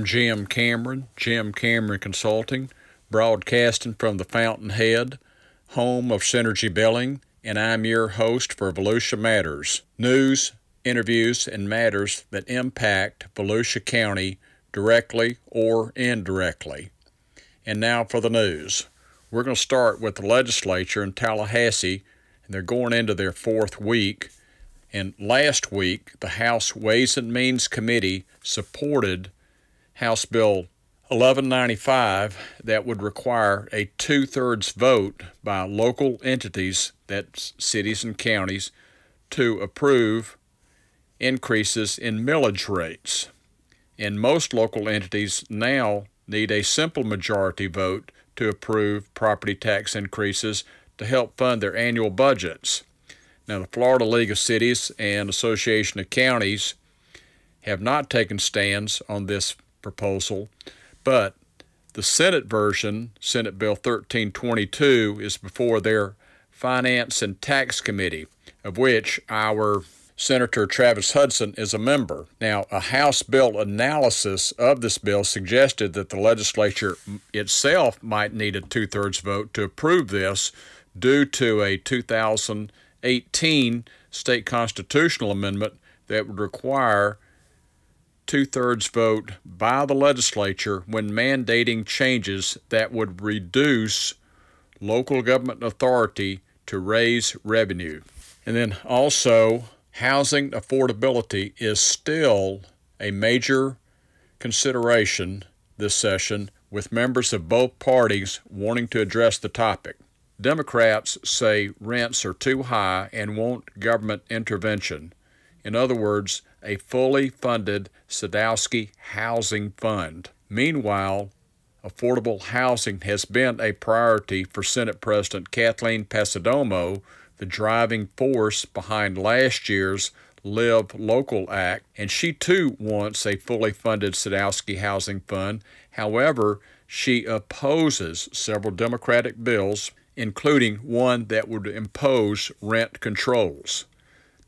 I'm Jim Cameron, Jim Cameron Consulting, broadcasting from the Fountainhead, home of Synergy Billing, and I'm your host for Volusia Matters news, interviews, and matters that impact Volusia County directly or indirectly. And now for the news. We're going to start with the legislature in Tallahassee, and they're going into their fourth week. And last week, the House Ways and Means Committee supported House Bill 1195 that would require a two thirds vote by local entities, that's cities and counties, to approve increases in millage rates. And most local entities now need a simple majority vote to approve property tax increases to help fund their annual budgets. Now, the Florida League of Cities and Association of Counties have not taken stands on this proposal, but the Senate version, Senate Bill 1322, is before their Finance and Tax Committee, of which our Senator Travis Hutson is a member. Now, a House bill analysis of this bill suggested that the legislature itself might need a two thirds vote to approve this due to a 2018 state constitutional amendment that would require two thirds vote by the legislature when mandating changes that would reduce local government authority to raise revenue. And then also, housing affordability is still a major consideration this session, with members of both parties wanting to address the topic. Democrats say rents are too high and want government intervention. In other words, a fully funded Sadowski Housing Fund. Meanwhile, affordable housing has been a priority for Senate President Kathleen Passidomo, the driving force behind last year's Live Local Act, and she too wants a fully funded Sadowski Housing Fund. However, she opposes several Democratic bills, including one that would impose rent controls.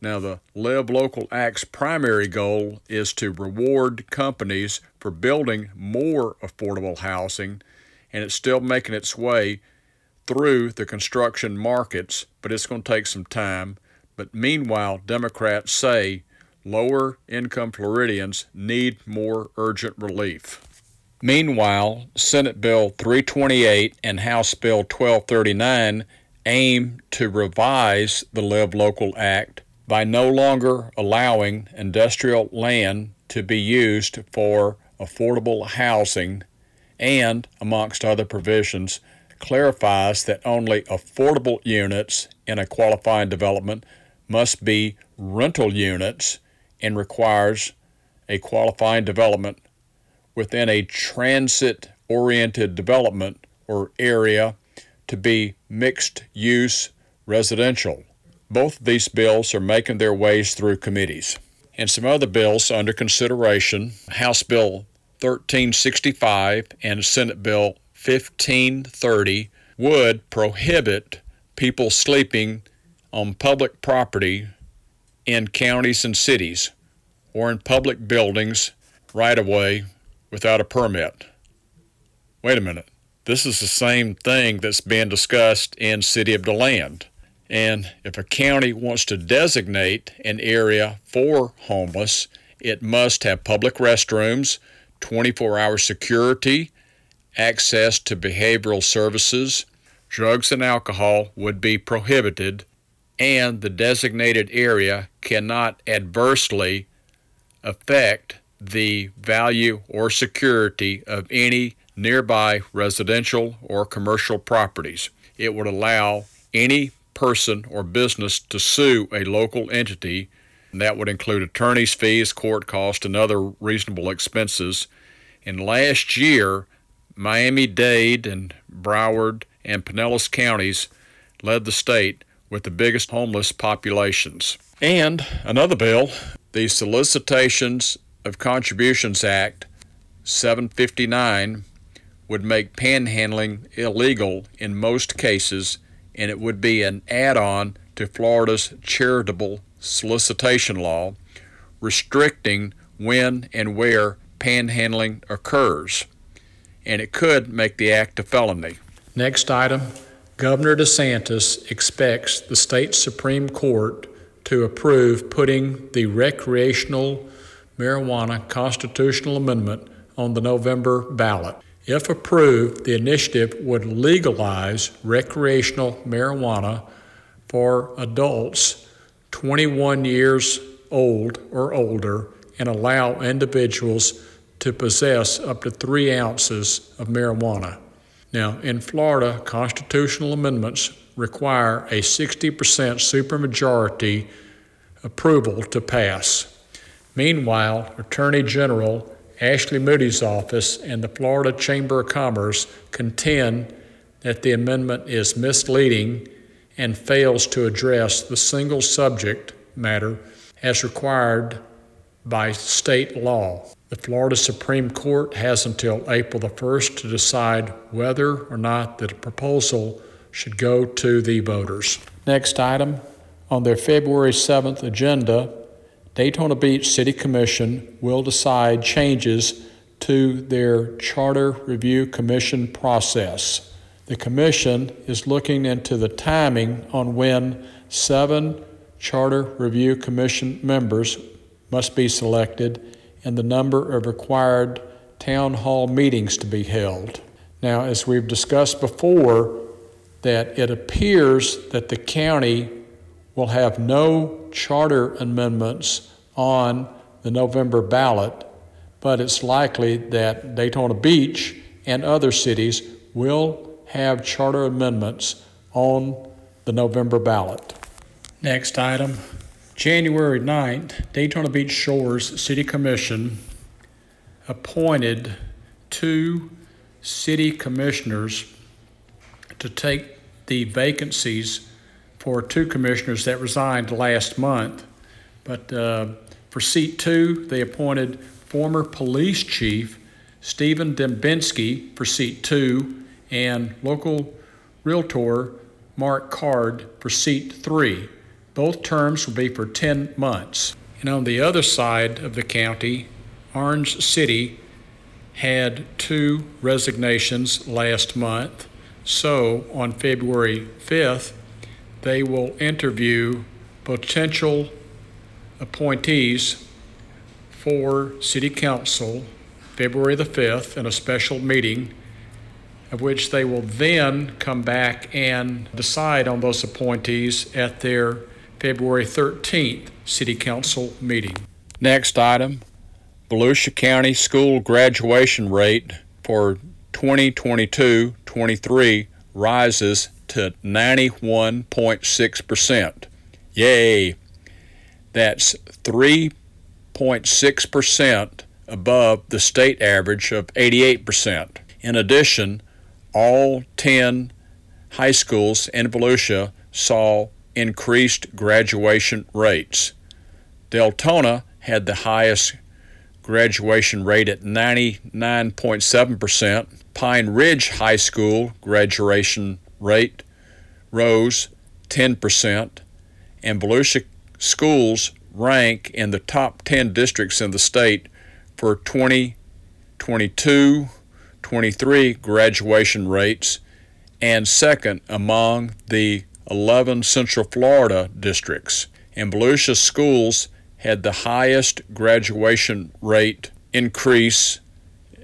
Now, the Live Local Act's primary goal is to reward companies for building more affordable housing, and it's still making its way through the construction markets, but it's going to take some time. But meanwhile, Democrats say lower income Floridians need more urgent relief. Meanwhile, Senate Bill 328 and House Bill 1239 aim to revise the Live Local Act by no longer allowing industrial land to be used for affordable housing and, amongst other provisions, clarifies that only affordable units in a qualifying development must be rental units and requires a qualifying development within a transit oriented development or area to be mixed use residential. Both of these bills are making their ways through committees. And some other bills under consideration House Bill 1365 and Senate Bill 1530 would prohibit people sleeping on public property in counties and cities or in public buildings right away without a permit. Wait a minute. This is the same thing that's being discussed in City of DeLand. And if a county wants to designate an area for homeless, it must have public restrooms, 24 hour security, access to behavioral services, drugs and alcohol would be prohibited, and the designated area cannot adversely affect the value or security of any nearby residential or commercial properties. It would allow any person or business to sue a local entity. And that would include attorney's fees, court costs, and other reasonable expenses. And last year, Miami Dade and Broward and Pinellas counties led the state with the biggest homeless populations. And another bill, the Solicitations of Contributions Act 759, would make panhandling illegal in most cases and it would be an add on to Florida's charitable solicitation law, restricting when and where panhandling occurs, and it could make the act a felony. Next item Governor DeSantis expects the state Supreme Court to approve putting the recreational marijuana constitutional amendment on the November ballot. If approved, the initiative would legalize recreational marijuana for adults 21 years old or older and allow individuals to possess up to three ounces of marijuana. Now, in Florida, constitutional amendments require a 60% supermajority approval to pass. Meanwhile, Attorney General Ashley Moody's office and the Florida Chamber of Commerce contend that the amendment is misleading and fails to address the single subject matter as required by state law. The Florida Supreme Court has until April the 1st to decide whether or not the proposal should go to the voters. Next item on their February 7th agenda, Daytona Beach City Commission will decide changes to their Charter Review Commission process. The Commission is looking into the timing on when seven Charter Review Commission members must be selected and the number of required town hall meetings to be held. Now, as we've discussed before, that it appears that the county will have no charter amendments on the November ballot, but it's likely that Daytona Beach and other cities will have charter amendments on the November ballot. Next item January 9th, Daytona Beach Shores City Commission appointed two city commissioners to take the vacancies for two commissioners that resigned last month. But uh, for seat two, they appointed former police chief Stephen Dembinski for seat two and local realtor Mark Card for seat three. Both terms will be for 10 months. And on the other side of the county, Orange City had two resignations last month. So on February 5th, they will interview potential appointees for City Council February the 5th in a special meeting, of which they will then come back and decide on those appointees at their February 13th City Council meeting. Next item Volusia County school graduation rate for 2022 23 rises to 91.6%. Yay! That's 3.6% above the state average of 88%. In addition, all 10 high schools in Volusia saw increased graduation rates. Deltona had the highest graduation rate at 99.7%. Pine Ridge High School graduation rate rose 10%, and Volusia schools rank in the top 10 districts in the state for 2022 23 graduation rates and second among the 11 Central Florida districts. And Volusia schools had the highest graduation rate increase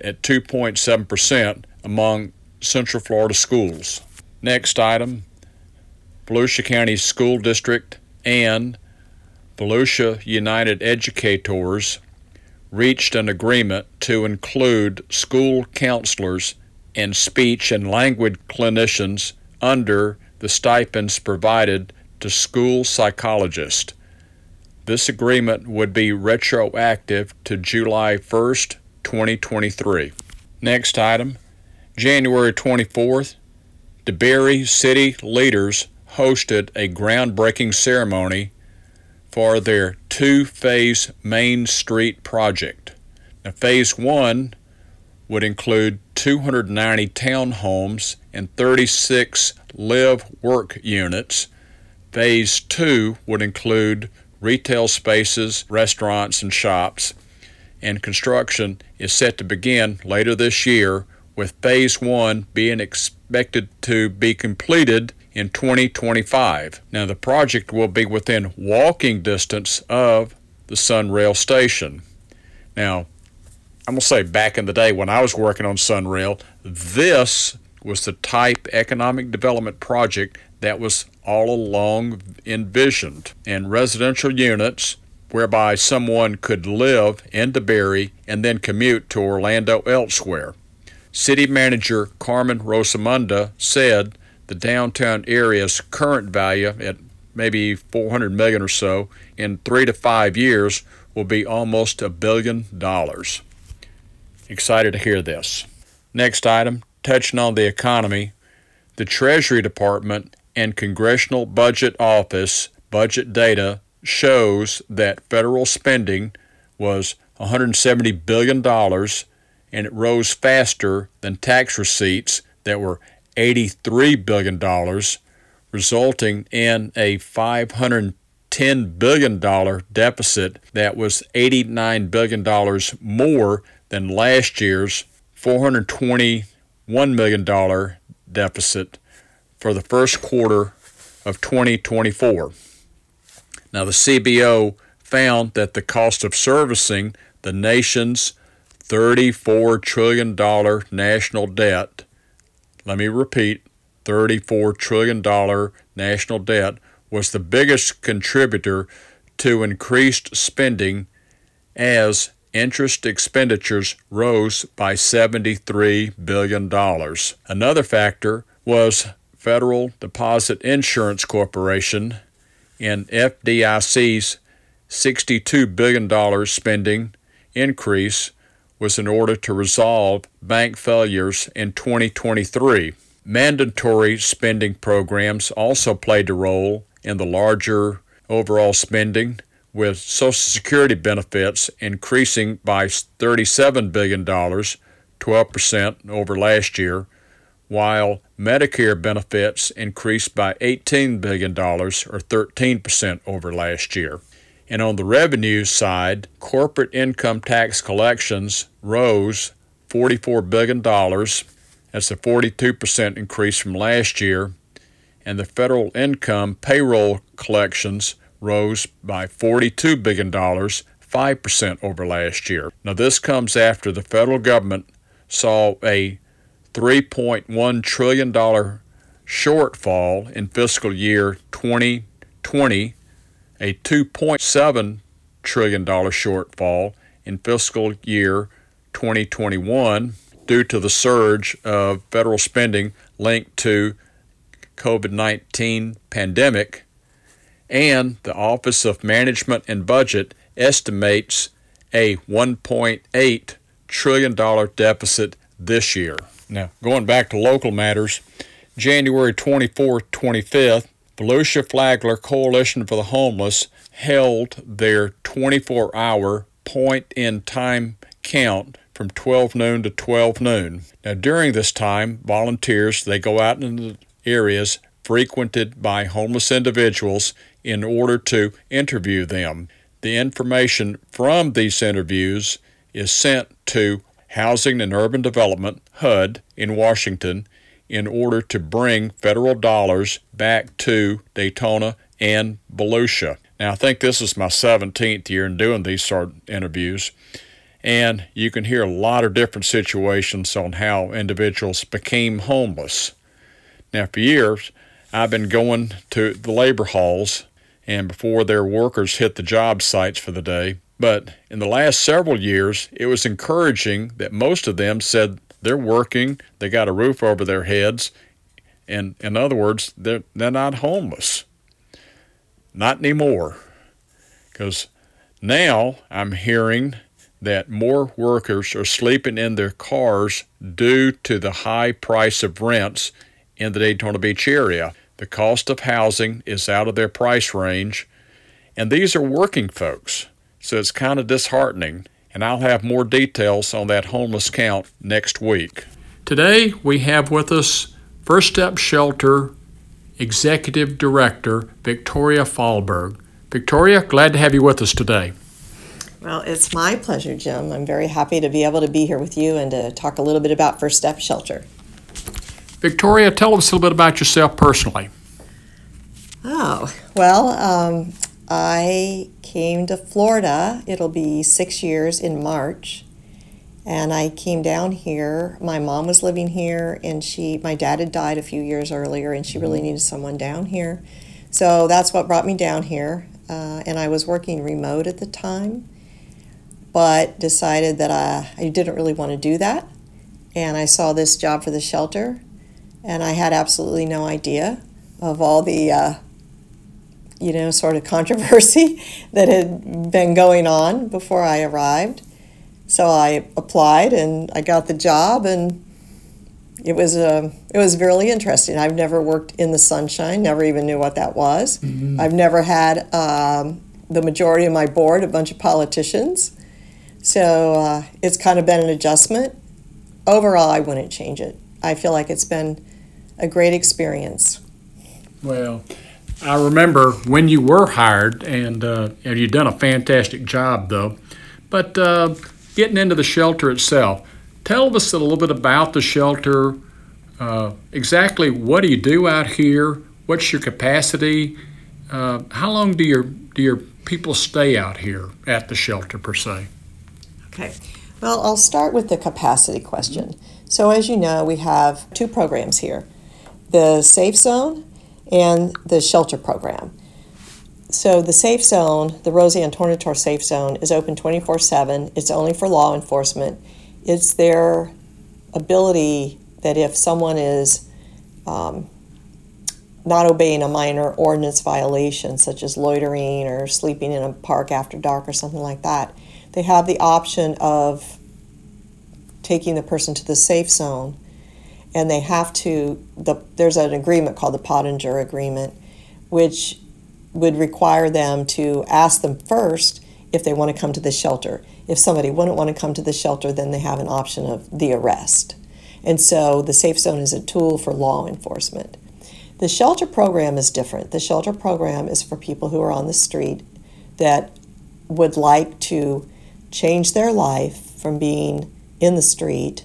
at 2.7% among Central Florida schools. Next item Volusia County School District and Volusia United Educators reached an agreement to include school counselors and speech and language clinicians under the stipends provided to school psychologists. This agreement would be retroactive to July 1st, 2023. Next item January 24th, DeBary City leaders hosted a groundbreaking ceremony for their two phase Main Street project. Now, phase one would include 290 townhomes and 36 live work units. Phase two would include retail spaces, restaurants, and shops. and construction is set to begin later this year, with phase one being expected to be completed in 2025. Now, the project will be within walking distance of the Sunrail station. Now, I'm going to say back in the day when I was working on Sunrail, this was the type economic development project that was all along envisioned. And residential units whereby someone could live in DeBary and then commute to Orlando elsewhere. City manager Carmen Rosamonda said the downtown area's current value at maybe 400 million or so in 3 to 5 years will be almost a billion dollars. Excited to hear this. Next item, touching on the economy, the Treasury Department and Congressional Budget Office budget data shows that federal spending was $170 billion and it rose faster than tax receipts that were $83 billion, resulting in a $510 billion deficit that was $89 billion more than last year's $421 million deficit for the first quarter of 2024. Now, the CBO found that the cost of servicing the nation's $34 trillion national debt, let me repeat, $34 trillion national debt, was the biggest contributor to increased spending as interest expenditures rose by $73 billion. Another factor was Federal Deposit Insurance Corporation and FDIC's $62 billion spending increase was in order to resolve bank failures in 2023. Mandatory spending programs also played a role in the larger overall spending, with Social Security benefits increasing by $37 billion, 12% over last year, while Medicare benefits increased by $18 billion, or 13% over last year. And on the revenue side, corporate income tax collections rose $44 billion. That's a 42% increase from last year. And the federal income payroll collections rose by $42 billion, 5% over last year. Now, this comes after the federal government saw a $3.1 trillion shortfall in fiscal year 2020, a $2.7 trillion shortfall in fiscal year 2021 due to the surge of federal spending linked to COVID-19 pandemic and the Office of Management and Budget estimates a $1.8 trillion deficit this year. Now, going back to local matters, January 24th, 25th, Volusia Flagler Coalition for the Homeless held their 24 hour point in time count from 12 noon to 12 noon. Now, during this time, volunteers they go out into the areas frequented by homeless individuals in order to interview them. The information from these interviews is sent to Housing and Urban Development, HUD, in Washington in order to bring federal dollars back to Daytona and Volusia. Now, I think this is my 17th year in doing these sort of interviews, and you can hear a lot of different situations on how individuals became homeless. Now, for years, I've been going to the labor halls and before their workers hit the job sites for the day but in the last several years, it was encouraging that most of them said they're working, they got a roof over their heads, and in other words, they're, they're not homeless. Not anymore. Because now I'm hearing that more workers are sleeping in their cars due to the high price of rents in the Daytona Beach area. The cost of housing is out of their price range, and these are working folks. So it's kind of disheartening, and I'll have more details on that homeless count next week. Today we have with us First Step Shelter Executive Director Victoria Fahlberg. Victoria, glad to have you with us today. Well, it's my pleasure, Jim. I'm very happy to be able to be here with you and to talk a little bit about First Step Shelter. Victoria, tell us a little bit about yourself personally. Oh, well, um, I came to Florida. It'll be six years in March. And I came down here. My mom was living here, and she, my dad had died a few years earlier, and she really needed someone down here. So that's what brought me down here. Uh, and I was working remote at the time, but decided that I, I didn't really want to do that. And I saw this job for the shelter, and I had absolutely no idea of all the uh, you know, sort of controversy that had been going on before I arrived. So I applied and I got the job, and it was uh, it was really interesting. I've never worked in the sunshine, never even knew what that was. Mm-hmm. I've never had um, the majority of my board a bunch of politicians, so uh, it's kind of been an adjustment. Overall, I wouldn't change it. I feel like it's been a great experience. Well, I remember when you were hired, and uh, you've done a fantastic job, though. But uh, getting into the shelter itself, tell us a little bit about the shelter. Uh, exactly what do you do out here? What's your capacity? Uh, how long do your do your people stay out here at the shelter per se? Okay. Well, I'll start with the capacity question. So, as you know, we have two programs here the Safe Zone and the shelter program. So the safe zone, the Roseanne Tornator Safe Zone, is open 24 7. It's only for law enforcement. It's their ability that if someone is um, not obeying a minor ordinance violation, such as loitering or sleeping in a park after dark or something like that, they have the option of taking the person to the safe zone and they have to the there's an agreement called the Pottinger agreement which would require them to ask them first if they want to come to the shelter. If somebody wouldn't want to come to the shelter, then they have an option of the arrest. And so the safe zone is a tool for law enforcement. The shelter program is different. The shelter program is for people who are on the street that would like to change their life from being in the street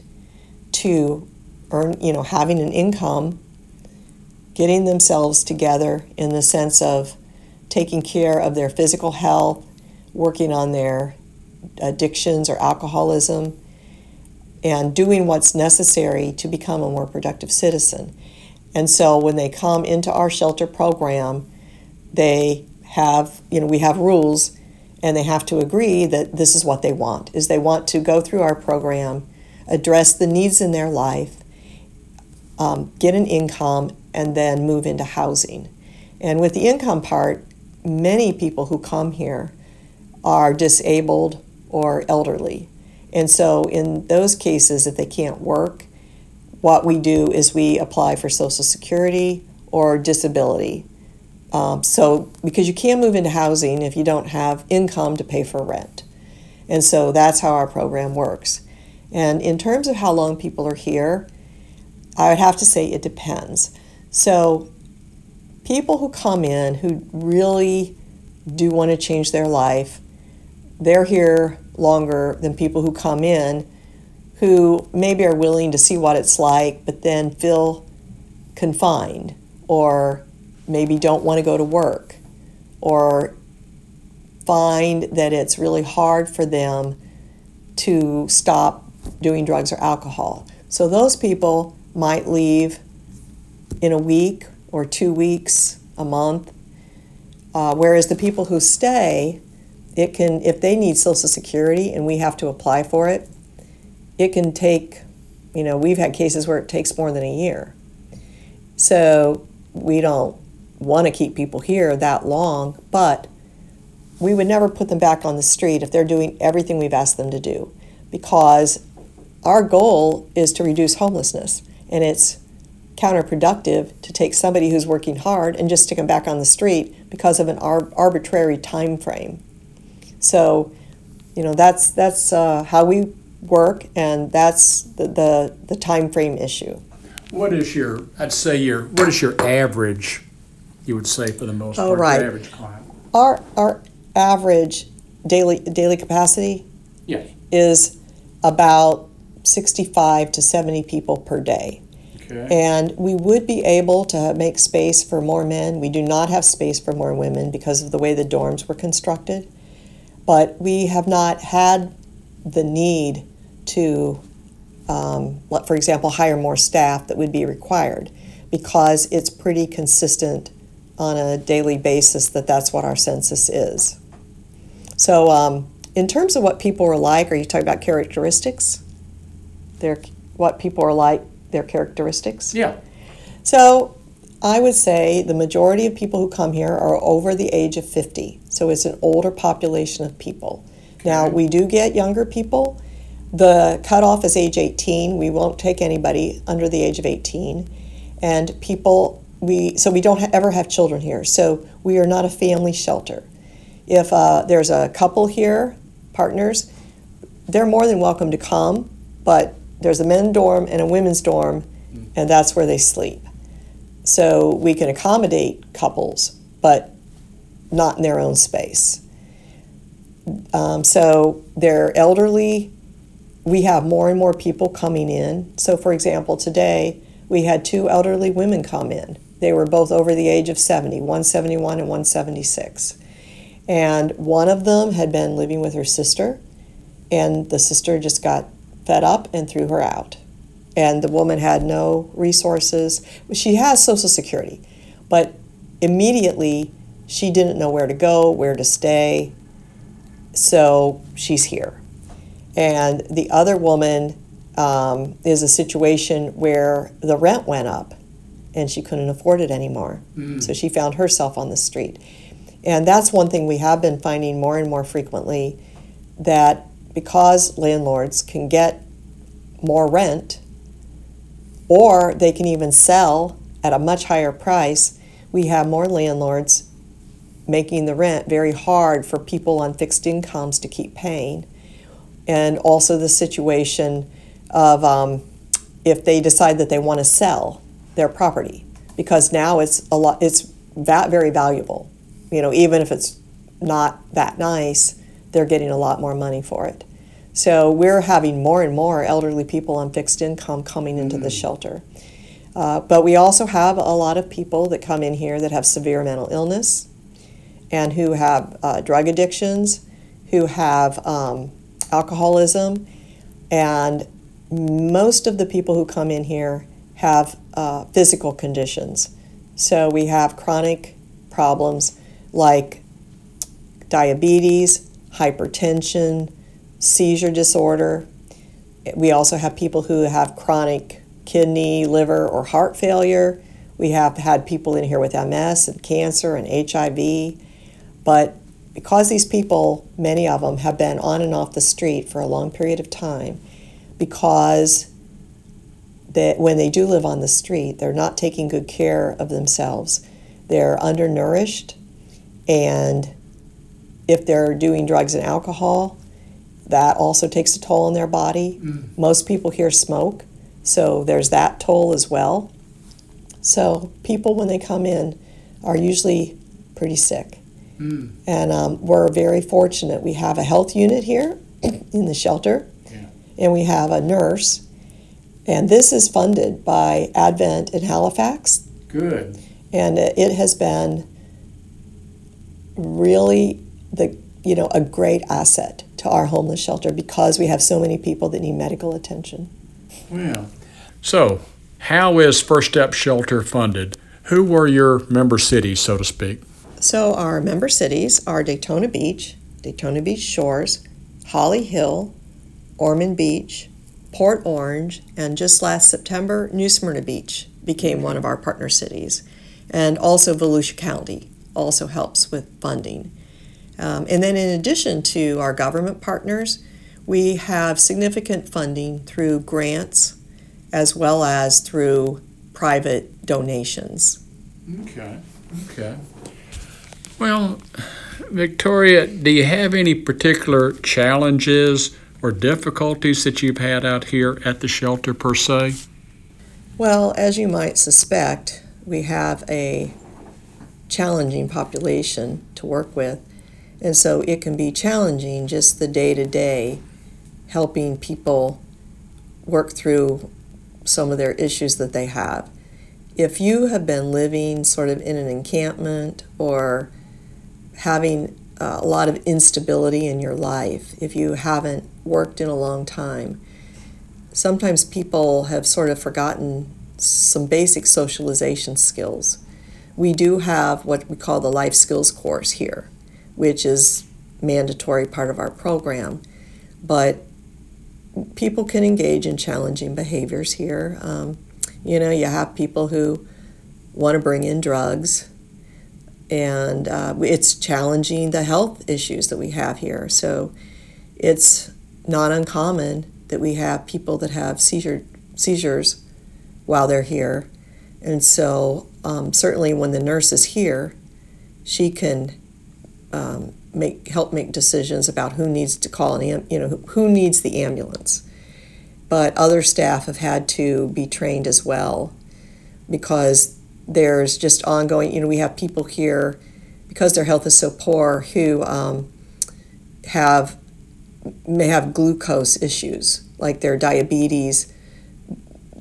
to earn, you know, having an income, getting themselves together in the sense of taking care of their physical health, working on their addictions or alcoholism, and doing what's necessary to become a more productive citizen. And so when they come into our shelter program, they have, you know, we have rules and they have to agree that this is what they want is they want to go through our program address the needs in their life um, get an income, and then move into housing. And with the income part, many people who come here are disabled or elderly. And so, in those cases, if they can't work, what we do is we apply for Social Security or disability. Um, so, because you can't move into housing if you don't have income to pay for rent. And so that's how our program works. And in terms of how long people are here, I would have to say it depends. So, people who come in who really do want to change their life, they're here longer than people who come in who maybe are willing to see what it's like, but then feel confined or maybe don't want to go to work or find that it's really hard for them to stop doing drugs or alcohol. So, those people might leave in a week or two weeks, a month. Uh, whereas the people who stay, it can, if they need Social Security and we have to apply for it, it can take, you know, we've had cases where it takes more than a year. So we don't want to keep people here that long, but we would never put them back on the street if they're doing everything we've asked them to do because our goal is to reduce homelessness and it's counterproductive to take somebody who's working hard and just stick them back on the street because of an ar- arbitrary time frame. So, you know, that's that's uh, how we work, and that's the, the the time frame issue. What is your? I'd say your. What is your average? You would say for the most oh, part. Right. average client. Our our average daily daily capacity Yes. is about 65 to 70 people per day. Okay. And we would be able to make space for more men. We do not have space for more women because of the way the dorms were constructed. But we have not had the need to, um, for example, hire more staff that would be required because it's pretty consistent on a daily basis that that's what our census is. So, um, in terms of what people are like, are you talking about characteristics? Their, what people are like, their characteristics? Yeah. So I would say the majority of people who come here are over the age of 50. So it's an older population of people. Now, we do get younger people. The cutoff is age 18. We won't take anybody under the age of 18. And people, we so we don't ha- ever have children here. So we are not a family shelter. If uh, there's a couple here, partners, they're more than welcome to come, but there's a men's dorm and a women's dorm, and that's where they sleep. So we can accommodate couples, but not in their own space. Um, so they're elderly. We have more and more people coming in. So, for example, today we had two elderly women come in. They were both over the age of 70, 171 and 176. And one of them had been living with her sister, and the sister just got fed up and threw her out. And the woman had no resources. She has Social Security, but immediately she didn't know where to go, where to stay. So she's here. And the other woman um, is a situation where the rent went up and she couldn't afford it anymore. So she found herself on the street. And that's one thing we have been finding more and more frequently that because landlords can get more rent or they can even sell at a much higher price, we have more landlords making the rent very hard for people on fixed incomes to keep paying. And also the situation of um, if they decide that they want to sell their property, because now it's a lot, it's va- very valuable. You know, even if it's not that nice, they're getting a lot more money for it. So we're having more and more elderly people on fixed income coming into the shelter. Uh, but we also have a lot of people that come in here that have severe mental illness and who have uh, drug addictions, who have um, alcoholism, and most of the people who come in here have uh, physical conditions. So we have chronic problems like diabetes, hypertension, seizure disorder. We also have people who have chronic kidney, liver, or heart failure. We have had people in here with MS and cancer and HIV. But because these people, many of them, have been on and off the street for a long period of time, because that when they do live on the street, they're not taking good care of themselves. They're undernourished, and if they're doing drugs and alcohol, that also takes a toll on their body. Most people here smoke, so there's that toll as well. So people, when they come in, are usually pretty sick. And um, we're very fortunate. We have a health unit here in the shelter, Yeah. and we have a nurse. And this is funded by Advent in Halifax, Good. and it has been really the you know a great asset to our homeless shelter because we have so many people that need medical attention. Well, So, how is First Step Shelter funded? Who were your member cities, so to speak? So our member cities are Daytona Beach, Daytona Beach Shores, Holly Hill, Ormond Beach, Port Orange, and just last September, New Smyrna Beach became one of our partner cities. And also Volusia County also helps with funding. Um, and then in addition to our government partners, we have significant funding through grants as well as through private donations. okay. Okay. Well, Victoria, do you have any particular challenges or difficulties that you've had out here at the shelter per se? Well, as you might suspect, we have a challenging population to work with. And so it can be challenging just the day to day helping people work through some of their issues that they have. If you have been living sort of in an encampment or having a lot of instability in your life, if you haven't worked in a long time, sometimes people have sort of forgotten some basic socialization skills. We do have what we call the life skills course here, which is mandatory part of our program, but people can engage in challenging behaviors here. Um, you know, you have people who want to bring in drugs, and uh, it's challenging the health issues that we have here. So it's not uncommon that we have people that have seizure, seizures while they're here. And so, um, certainly, when the nurse is here, she can um, make help make decisions about who needs to call an you know who needs the ambulance. But other staff have had to be trained as well because there's just ongoing. You know, we have people here because their health is so poor who um, have may have glucose issues, like their diabetes.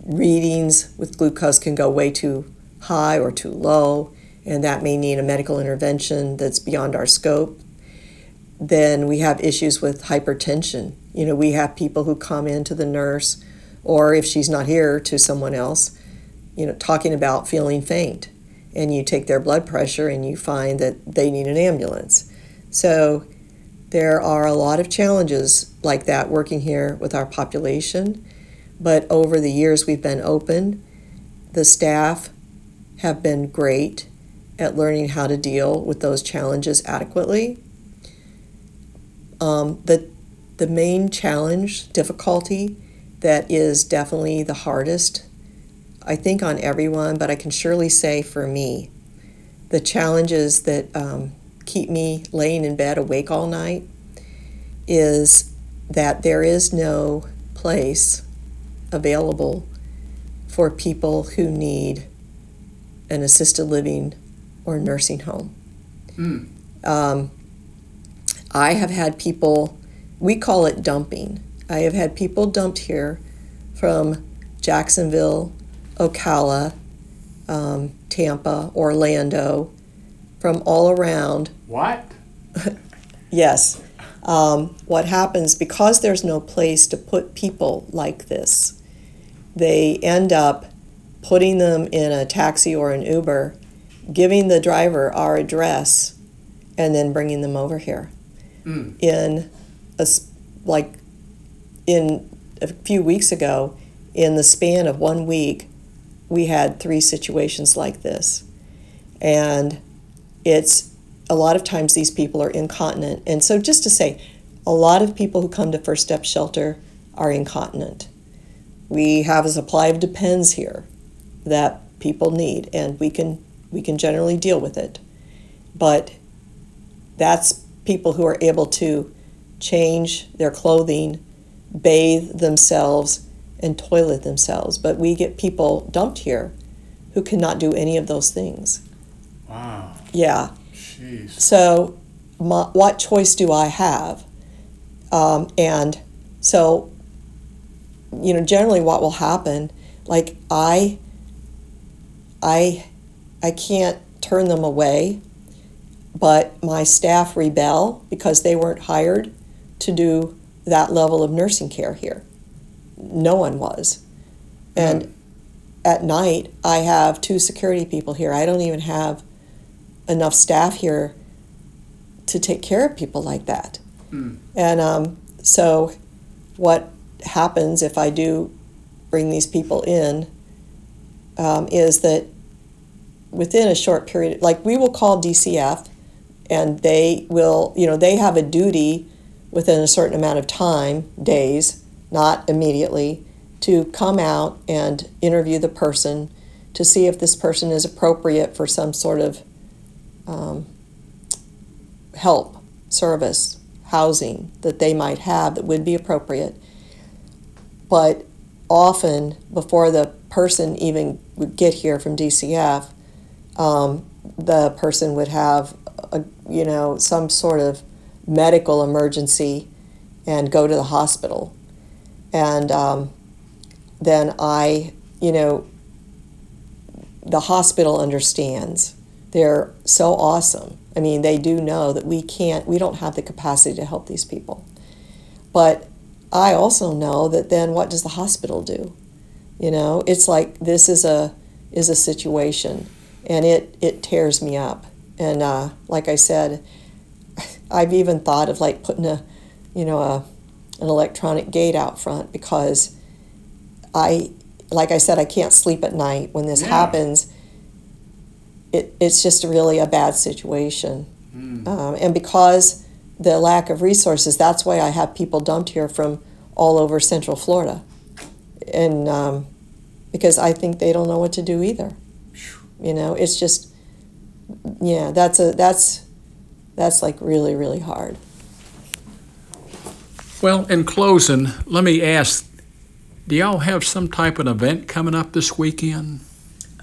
Readings with glucose can go way too high or too low, and that may need a medical intervention that's beyond our scope. Then we have issues with hypertension. You know, we have people who come into the nurse, or if she's not here, to someone else, you know, talking about feeling faint. And you take their blood pressure and you find that they need an ambulance. So there are a lot of challenges like that working here with our population. But over the years we've been open, the staff have been great at learning how to deal with those challenges adequately. Um, the, the main challenge, difficulty, that is definitely the hardest, I think, on everyone, but I can surely say for me, the challenges that um, keep me laying in bed awake all night is that there is no place available for people who need an assisted living or nursing home. Mm. Um, I have had people, we call it dumping. I have had people dumped here from Jacksonville, Ocala, um, Tampa, Orlando, from all around. What? yes. Um, what happens because there's no place to put people like this, they end up putting them in a taxi or an Uber, giving the driver our address, and then bringing them over here. Mm. In a like in a few weeks ago, in the span of one week, we had three situations like this, and it's a lot of times these people are incontinent. And so, just to say, a lot of people who come to First Step Shelter are incontinent. We have a supply of Depends here that people need, and we can we can generally deal with it. But that's people who are able to change their clothing, bathe themselves, and toilet themselves. But we get people dumped here who cannot do any of those things. Wow. Yeah. Jeez. So, my, what choice do I have? Um, and so, you know, generally what will happen, like I, I, I can't turn them away, but my staff rebel because they weren't hired to do that level of nursing care here. No one was. And mm. at night, I have two security people here. I don't even have enough staff here to take care of people like that. Mm. And um, so, what happens if I do bring these people in um, is that within a short period, like we will call DCF and they will, you know, they have a duty within a certain amount of time, days, not immediately, to come out and interview the person to see if this person is appropriate for some sort of um, help, service, housing that they might have that would be appropriate. But often, before the person even would get here from DCF, um, the person would have a, you know, some sort of medical emergency and go to the hospital. And um, then I, you know, the hospital understands. They're so awesome. I mean, they do know that we can't, we don't have the capacity to help these people. But I also know that then what does the hospital do? You know, it's like this is a is a situation, and it it tears me up. And uh, like I said, I've even thought of like putting a, you know, a an electronic gate out front because I, like I said, I can't sleep at night when this Yeah. happens. It, it's just really a bad situation. Mm. Um, and because the lack of resources, that's why I have people dumped here from all over Central Florida. And um, because I think they don't know what to do either. You know, it's just, yeah, that's a, that's, that's like really, really hard. Well, in closing, let me ask do y'all have some type of event coming up this weekend?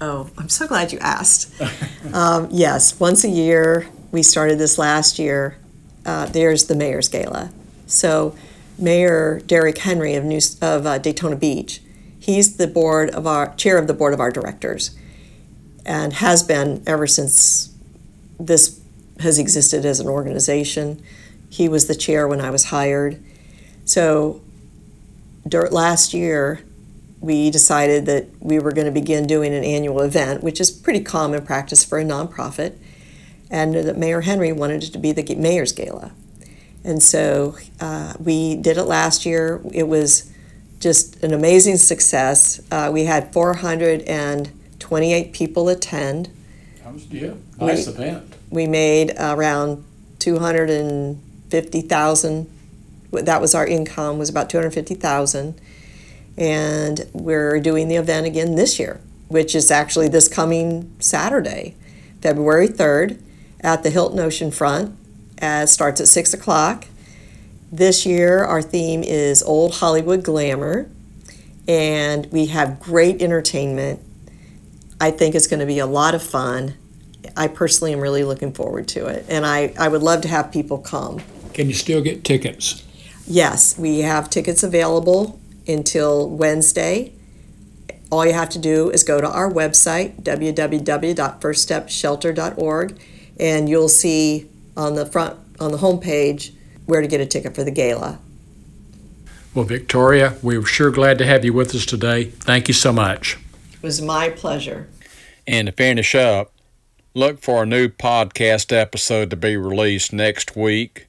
Oh, I'm so glad you asked. um, yes, once a year, we started this last year. Uh, there's the Mayor's Gala. So, Mayor Derrick Henry of New of uh, Daytona Beach, he's the board of our chair of the board of our directors, and has been ever since this has existed as an organization. He was the chair when I was hired. So, last year, we decided that we were going to begin doing an annual event, which is pretty common practice for a nonprofit, and that Mayor Henry wanted it to be the Mayor's Gala. And so uh, we did it last year. It was just an amazing success. Uh, we had 428 people attend. yeah, nice event. We made around 250,000. That was our income was about 250,000 and we're doing the event again this year, which is actually this coming Saturday, February 3rd, at the Hilton Ocean Front. Uh, starts at 6 o'clock. This year, our theme is Old Hollywood Glamour, and we have great entertainment. I think it's going to be a lot of fun. I personally am really looking forward to it, and I, I would love to have people come. Can you still get tickets? Yes, we have tickets available until Wednesday. All you have to do is go to our website, www.firststepshelter.org, and you'll see on the front, on the homepage, where to get a ticket for the gala. Well, Victoria, we're sure glad to have you with us today. Thank you so much. Was my pleasure. And to finish up, look for a new podcast episode to be released next week.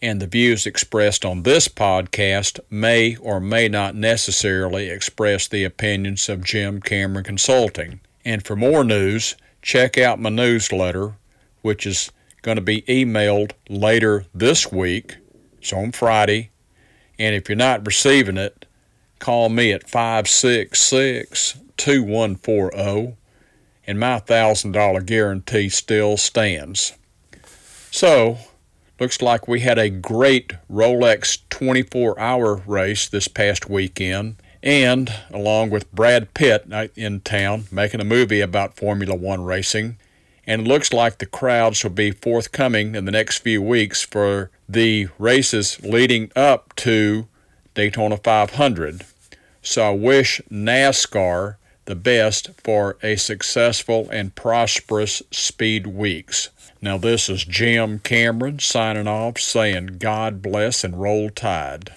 And the views expressed on this podcast may or may not necessarily express the opinions of Jim Cameron Consulting. And for more news, check out my newsletter, which is going to be emailed later this week. It's on Friday. And if you're not receiving it, call me at 566 2140 and my $1,000 guarantee still stands. So, looks like we had a great Rolex 24 hour race this past weekend, and along with Brad Pitt uh, in town making a movie about Formula One racing. And looks like the crowds will be forthcoming in the next few weeks for the races leading up to Daytona 500. So I wish NASCAR the best for a successful and prosperous speed weeks. Now, this is Jim Cameron signing off, saying God bless and roll tide.